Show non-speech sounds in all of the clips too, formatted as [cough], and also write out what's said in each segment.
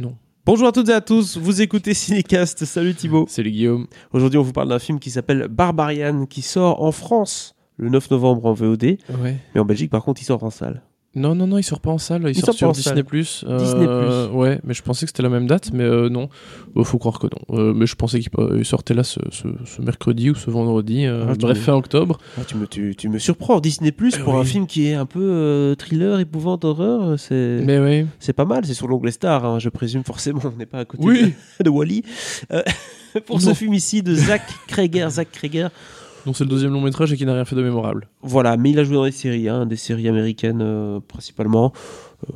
Non. Bonjour à toutes et à tous, vous écoutez Cinécast, salut Thibaut. Salut Guillaume. Aujourd'hui on vous parle d'un film qui s'appelle Barbarian, qui sort en France le 9 novembre en VOD, Ouais. mais en Belgique par contre il sort en salle. Non, non, non, il sort pas en salle, il, Il sort, sur Disney+. Plus. Disney+. Ouais, mais je pensais que c'était la même date, mais euh, non. Euh, faut croire que non. Euh, mais je pensais qu'il euh, sortait là ce, ce- ce mercredi ou ce vendredi. euh, Ah, bref, me- fin octobre. Ah, tu, me, tu, tu me surprends, Disney Plus Eh pour un film qui est un peu euh, thriller, épouvante, horreur, c'est Mais oui. c'est pas mal, c'est sur l'onglet Star, hein, je présume forcément, on n'est pas à côté Oui. de, de Wally. Euh, [laughs] pour ce film ici de Zach Kreger, Zach Kreger, Donc c'est le deuxième long métrage et qui n'a rien fait de mémorable. Voilà, mais il a joué dans des séries, hein, des séries américaines euh, principalement. Euh,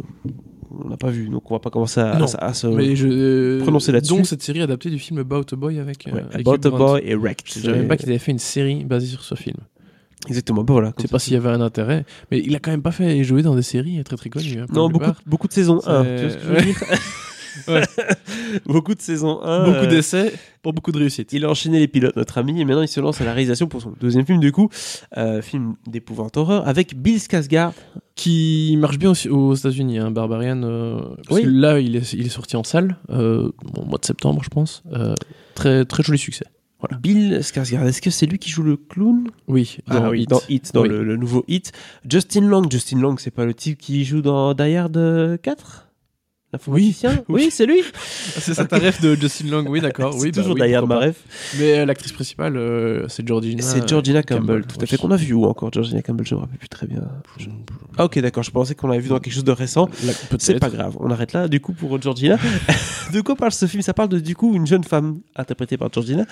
on n'a pas vu, donc on va pas commencer à, Non, à- à se mais je. prononcer là-dessus. Donc cette série adaptée du film About a Boy avec. euh, Ouais, avec About a. Boy et Wrecked. Je savais même pas qu'il avait fait une série basée sur ce film. Exactement, bah voilà. Je sais pas s'il y avait un intérêt, mais il a quand même pas fait jouer dans des séries très très connues. hein, Non, beaucoup, beaucoup de saison 1. C'est- Tu vois ce que je veux dire? [laughs] Ouais. [laughs] beaucoup de saison 1. Beaucoup euh, d'essais pour beaucoup de réussite. Il a enchaîné les pilotes, notre ami, et maintenant il se lance à la réalisation pour son deuxième film, du coup, euh, film d'épouvante horreur, avec Bill Skarsgård. qui marche bien aussi aux États-Unis, hein, Barbarian. euh, parce Oui. que là, il est, il est sorti en salle, euh, bon, au mois de septembre, je pense. Euh, très, très joli succès. Voilà. Bill Skarsgård, est-ce que c'est lui qui joue le clown? Oui, dans, Hit. dans Hit, dans Oui. le, le nouveau Hit. Justin Long, Justin Long, c'est pas le type qui joue dans Die Hard euh, 4 L'informaticien Oui. Oui, c'est lui [laughs] C'est ça ta ref de Justin Long, oui, d'accord. [laughs] C'est Oui, bah toujours oui, Hard, ma ref. Mais euh, l'actrice principale, euh, c'est Georgina. C'est Georgina Campbell, tout à fait. Qu'on a vu où encore Georgina Campbell, je me rappelle plus très bien. Ah ok, d'accord, je pensais qu'on l'avait vu dans quelque chose de récent. C'est pas grave, on arrête là. Du coup, pour Georgina, [laughs] de quoi parle ce film? Ça parle de du coup une jeune femme interprétée par Georgina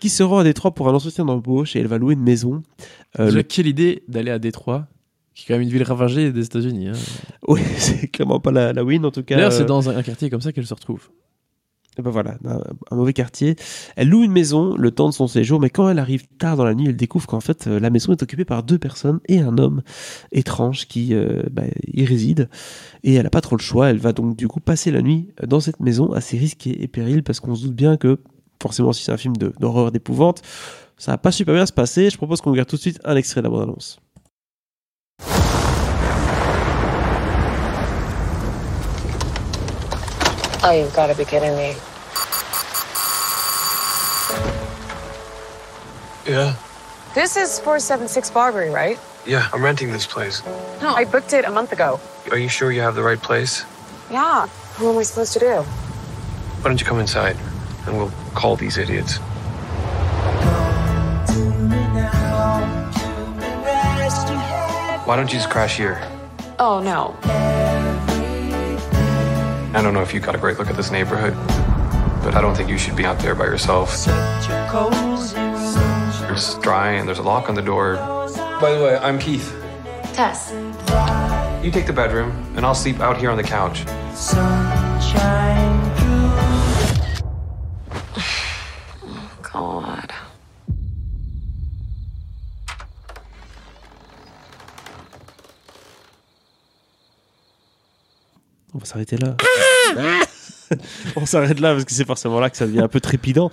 qui se rend à Détroit pour un entretien d'embauche et elle va louer une maison. Euh, Déjà, le- quelle idée d'aller à Détroit, qui est quand même une ville ravagée des États-Unis. hein. [laughs] Oui, c'est clairement pas la, la win en tout cas. D'ailleurs, euh, c'est dans un, un quartier comme ça qu'elle se retrouve. Et ben voilà, un, un mauvais quartier. Elle loue une maison le temps de son séjour, mais quand elle arrive tard dans la nuit, elle découvre qu'en fait euh, la maison est occupée par deux personnes et un homme étrange qui euh, bah, y réside. Et elle n'a pas trop le choix. Elle va donc du coup passer la nuit dans cette maison assez risquée et péril parce qu'on se doute bien que forcément si c'est un film d'horreur d'épouvante, ça va pas super bien se passer. Je propose qu'on regarde tout de suite un extrait de la bande-annonce. Oh, you've got to be kidding me. Yeah, This is 476 Barbary, right? yeah, I'm renting this place. No, I booked it a month ago. Are you sure you have the right place? Yeah. What am I supposed to do? Why don't you come inside and we'll call these idiots? Why don't you just crash here? Oh, no. I don't know if you got a great look at this neighborhood, but I don't think you should be out there by yourself. It's dry and there's a lock on the door. By the way, I'm Keith. Tess. You take the bedroom, and I'll sleep out here on the couch. God. On va s'arrêter là. [laughs] on s'arrête là parce que c'est forcément là que ça devient un peu trépidant.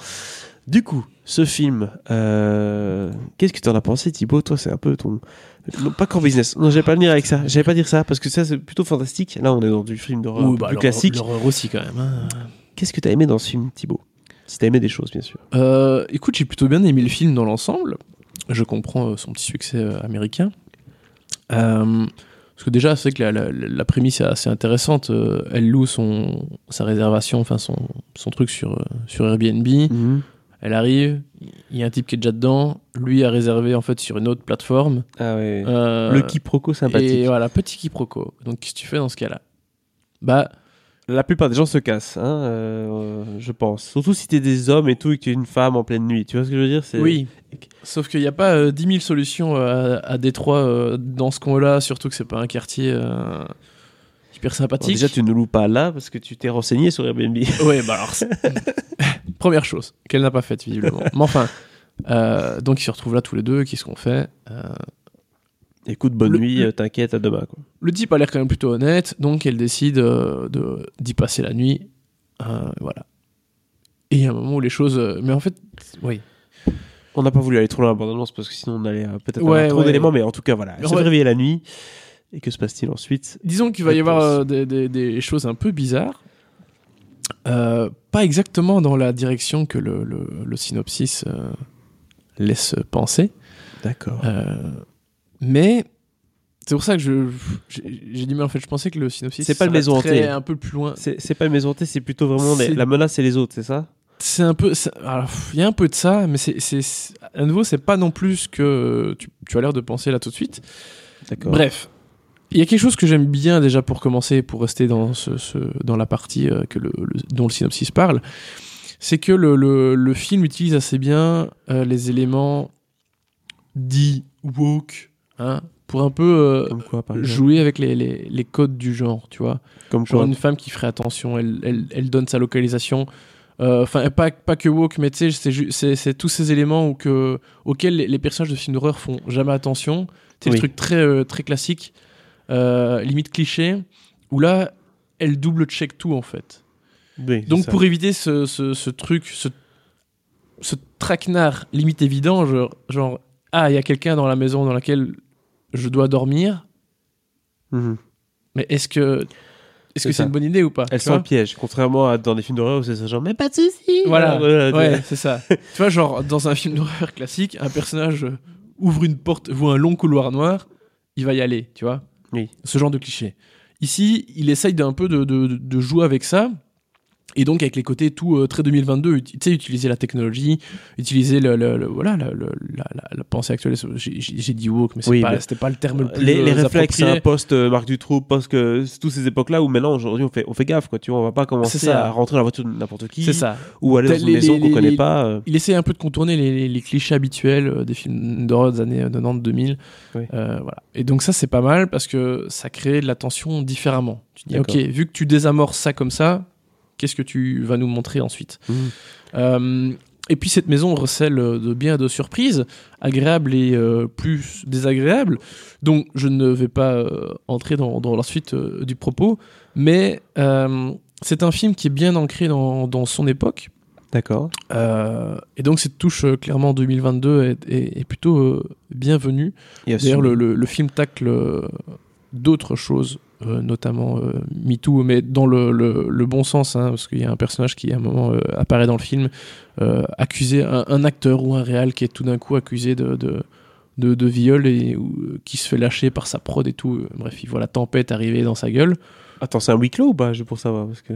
Du coup, ce film, euh, qu'est-ce que tu en as pensé, Thibaut? Toi, c'est un peu ton. Non, pas core business. Non, j'allais pas venir avec ça. J'allais pas dire ça parce que ça, c'est plutôt fantastique. Là, on est dans du film d'horreur Oui, bah, plus classique. L'horreur aussi, quand même. hein. Qu'est-ce que tu as aimé dans ce film, Thibaut? Si tu as aimé des choses, bien sûr. Euh, écoute, j'ai plutôt bien aimé le film dans l'ensemble. Je comprends euh, son petit succès américain. Euh, parce que déjà, c'est que la, la- la prémisse est assez intéressante. Euh, elle loue son, sa réservation, enfin son, son truc sur, euh, sur Airbnb. Elle arrive, il y a un type qui est déjà dedans. Lui a réservé en fait sur une autre plateforme. Ah ouais. Euh, Le quiproquo sympathique. Et voilà, petit quiproquo. Donc, qu'est-ce que tu fais dans ce cas-là? Bah, La plupart des gens se cassent, hein, euh, je pense. Surtout si t'es des hommes et tout et que t'es une femme en pleine nuit. Tu vois ce que je veux dire? Oui. Sauf qu'il n'y a pas euh, 10 000 solutions euh, à, à Détroit euh, dans ce coin-là, surtout que c'est pas un quartier hyper sympathique. déjà, tu ne loues pas là parce que tu t'es renseigné sur Airbnb. [laughs] Ouais, bah alors. [laughs] Première chose qu'elle n'a pas faite, visiblement. Mais enfin, donc ils se retrouvent là tous les deux. Qu'est-ce qu'on fait Écoute, bonne Le- nuit, euh, t'inquiète, à demain. Quoi. Le type a l'air quand même plutôt honnête, donc elle décide euh, de d'y passer la nuit. Euh, voilà. Et il y a un moment où les choses. Mais en fait, oui. On n'a pas voulu aller trop loin dans parce que sinon on allait peut-être Ouais, avoir trop ouais. d'éléments, mais en tout cas, voilà. Elle se réveiller la nuit. Et que se passe-t-il ensuite? Disons qu'il va y avoir euh, des, des- des choses un peu bizarres. Euh, pas exactement dans la direction que le, le- le synopsis laisse penser. D'accord. Mais c'est pour ça que je j'ai du mal en fait. Je pensais que le synopsis C'est pas le maison hantée. un peu plus loin. C'est pas une maison hantée, c'est plutôt vraiment les- la menace et les autres, c'est ça? C'est un peu. Il y a un peu de ça, mais c'est à nouveau c'est pas non plus ce que tu, tu as l'air de penser là tout de suite. D'accord. Bref, il y a quelque chose que j'aime bien déjà pour commencer, pour rester dans, ce, ce- dans la partie euh, que le, le- dont le synopsis parle, c'est que le, le- le film utilise assez bien euh, les éléments dits woke, hein, pour un peu euh, quoi, jouer avec les, les- les codes du genre, tu vois. Comme Genre quoi une femme qui ferait attention, elle, elle, elle donne sa localisation. Euh, Enfin, pas, pas que woke, mais tu sais, c'est tous ces éléments où que, auxquels les, les personnages de films d'horreur font jamais attention. C'est Oui. le truc très, euh, très classique, euh, limite cliché, où là, elle double-check tout en fait. Oui, Donc pour éviter ce, ce, ce truc, ce, ce traquenard limite évident, genre, genre ah, il y a quelqu'un dans la maison dans laquelle je dois dormir, Mhm. mais est-ce que est-ce C'est que c'est une bonne idée ou pas Elle tu sent vois le piège, contrairement à dans des films d'horreur où c'est ça genre mais pas de soucis. Voilà, [laughs] Voilà, ouais, c'est ça. tu vois, genre, dans un film d'horreur classique, un personnage ouvre une porte, voit un long couloir noir, il va y aller, tu vois. Oui. Ce genre de cliché. Ici, il essaye d'un peu de, de- de jouer avec ça. Et donc, avec les côtés tout euh, très 2022, ut- tu sais, utiliser la technologie, utiliser le, le- le- voilà, le- le- la, la- la pensée actuelle. J'ai dit woke, mais c'est Oui, pas- c'était pas le terme le plus Les, les euh, réflexes, un post euh, Marc Dutroux, post que toutes ces époques-là où maintenant aujourd'hui on fait on fait gaffe quoi, tu vois, on va pas commencer à rentrer dans la voiture de n'importe qui C'est ça. ou aller dans une Les- maison qu'on connaît pas. euh. il essaie un peu de contourner les, les- clichés habituels des films d'horreur des années 90-2000. Oui. Euh, voilà. Et donc ça, c'est pas mal parce que ça crée de la tension différemment. Tu dis, ok, vu que tu désamorces ça comme ça, qu'est-ce que tu vas nous montrer ensuite Mhm. Euh, Et puis cette maison recèle euh, de bien de surprises, agréables et euh, plus désagréables. Donc je ne vais pas euh, entrer dans, dans la suite euh, du propos, mais c'est un film qui est bien ancré dans, dans son époque. D'accord. Et donc cette touche clairement 2022 est, est- est plutôt bienvenue. D'ailleurs le, le- le film tacle d'autres choses, notamment euh, MeToo, mais dans le, le- le bon sens, hein, parce qu'il y a un personnage qui à un moment euh, apparaît dans le film, euh, accusé, un, un acteur ou un réal qui est tout d'un coup accusé de, de, de, de viol et ou, euh, qui se fait lâcher par sa prod et tout. Bref, il voit la tempête arriver dans sa gueule. Attends, c'est un huis clos ou pas Je pour savoir parce que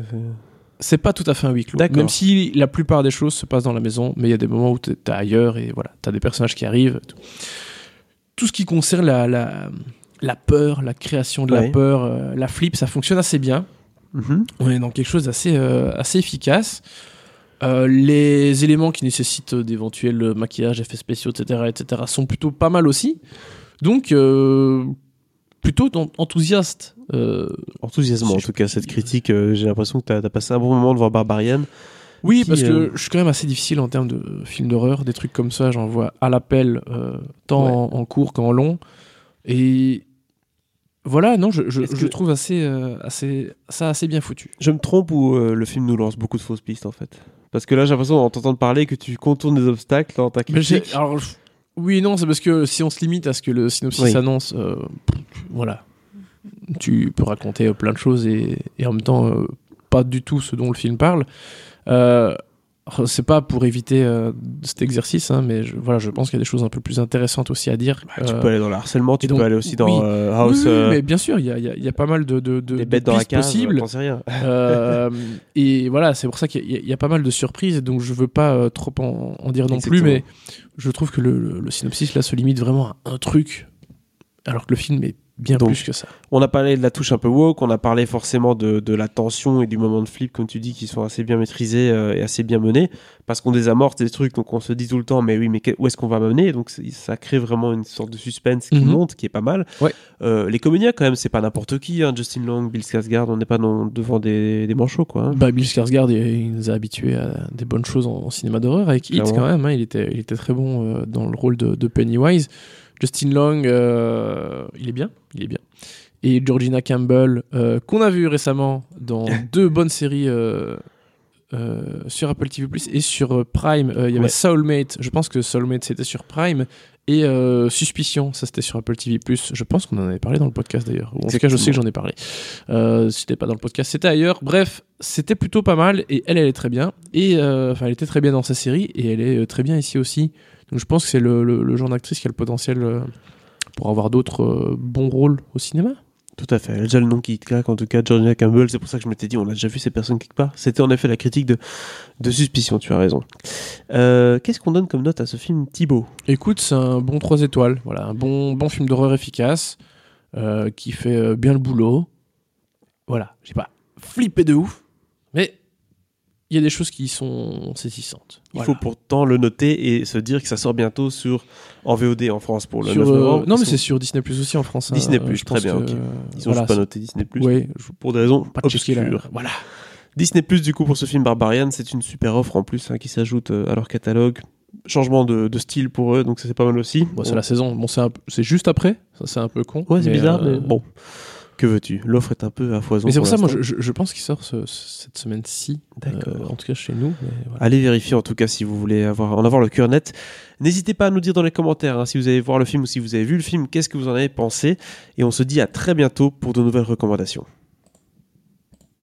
c'est- pas tout à fait un huis clos. Même si la plupart des choses se passent dans la maison, mais il y a des moments où t'es t'es ailleurs et voilà, t'as des personnages qui arrivent. Tout, Tout ce qui concerne la, la, la peur, la création de Ouais. la peur, euh, la flip, ça fonctionne assez bien. Mhm. On est dans quelque chose d'assez euh, assez efficace. Euh, les éléments qui nécessitent d'éventuels maquillages, effets spéciaux, etc., etc., sont plutôt pas mal aussi. Donc, plutôt en- enthousiaste. Enthousiasmant Si en tout cas cette critique. J'ai l'impression que t'as as passé un bon moment devant Barbarian. Oui, parce que euh, je suis quand même assez difficile en termes de films d'horreur. Des trucs comme ça, j'en vois à l'appel, euh, tant Ouais. en, en court qu'en long. Et voilà, non, je, trouve assez, euh, assez, ça assez bien foutu. Je me trompe ou euh, le film nous lance beaucoup de fausses pistes en fait? Parce que là j'ai l'impression en t'entendant parler que tu contournes des obstacles dans ta critique. alors, je- oui, non, c'est parce que si on se limite à ce que le synopsis Oui. annonce, euh, voilà, tu peux raconter plein de choses et, et en même temps pas du tout ce dont le film parle. C'est pas pour éviter euh, cet exercice, hein, mais je, voilà, je pense qu'il y a des choses un peu plus intéressantes aussi à dire. Bah, tu Euh, peux aller dans le harcèlement, tu donc, peux aller aussi dans oui. euh, House, oui, mais bien sûr, il y a, y a- y a pas mal de, de, de, des de bêtes dans la cave, possibles. rien. [laughs] Et voilà, c'est pour ça qu'il y, a- il y a pas mal de surprises, donc je veux pas trop en, en dire non plus, mais je trouve que le, le- le synopsis là se limite vraiment à un truc, alors que le film est bien Donc, plus que ça. On a parlé de la touche un peu woke, on a parlé forcément de, de la tension et du moment de flip, comme tu dis, qui sont assez bien maîtrisés euh, et assez bien menés, parce qu'on désamorce des trucs, donc on se dit tout le temps, mais oui, mais où est-ce qu'on va mener Donc ça crée vraiment une sorte de suspense qui Mhm. monte, qui est pas mal. Ouais. Euh, les comédiens, quand même, c'est pas n'importe qui, hein, Justin Long, Bill Skarsgård, on n'est pas non- devant des, des manchots, quoi. hein. Bah, Bill Skarsgård, il, il nous a habitués à des bonnes choses en, en cinéma d'horreur avec Hit quand même. hein, il, était, il était très bon euh, dans le rôle de, de Pennywise. Justin Long, euh, il est bien, il est bien. Et Georgina Campbell, euh, qu'on a vu récemment dans [laughs] deux bonnes séries euh, sur Apple TV Plus et sur euh, Prime. Euh, il y avait Ouais. Soulmate. Je pense que Soulmate c'était sur Prime Et Suspicion, ça c'était sur Apple TV+. Je pense qu'on en avait parlé dans le podcast d'ailleurs. En tout cas, je sais que j'en ai parlé. C'était pas dans le podcast, c'était ailleurs. Bref, c'était plutôt pas mal. Et elle, elle est très bien. Et enfin, elle était très bien dans sa série. Et elle est très bien ici aussi. Donc je pense que c'est le, le- le genre d'actrice qui a le potentiel euh, pour avoir d'autres euh, bons rôles au cinéma. Tout à fait. Elle a déjà le nom qui claque, en tout cas, Georgia Campbell. C'est pour ça que je m'étais dit, on a déjà vu ces personnes quelque part. C'était en effet la critique de, de Suspicion, tu as raison. Euh, Qu'est-ce qu'on donne comme note à ce film Thibaut? Écoute, c'est un bon 3 étoiles. Voilà, un bon, bon film d'horreur efficace euh, qui fait bien le boulot. Voilà, j'ai pas flippé de ouf, il y a des choses qui sont saisissantes. Il Voilà. faut pourtant le noter et se dire que ça sort bientôt sur en VOD en France pour le Sur, 9 euh, novembre. non, mais c'est sur Disney Plus aussi en France. hein. Disney+, je très bien, que, ok. euh, Ils ont voilà, juste pas noté Disney+. Ouais, Pour des raisons pas obscures. Voilà. Disney Plus du coup pour ce film Barbarian, c'est une super offre en plus hein, qui s'ajoute euh, à leur catalogue. Changement de, de style pour eux, donc ça c'est pas mal aussi. Bon, c'est la saison. Bon, c'est un juste après. Ça, c'est un peu con. Ouais, c'est bizarre, euh, mais bon. Que veux-tu? L'offre est un peu à foison. Mais c'est pour ça, moi, je, pense qu'il sort ce- cette semaine-ci. D'accord. euh, en tout cas, chez nous. voilà. Allez vérifier en tout cas si vous voulez avoir, en avoir le cœur net. N'hésitez pas à nous dire dans les commentaires hein, si vous allez voir le film ou si vous avez vu le film, qu'est-ce que vous en avez pensé. Et on se dit à très bientôt pour de nouvelles recommandations.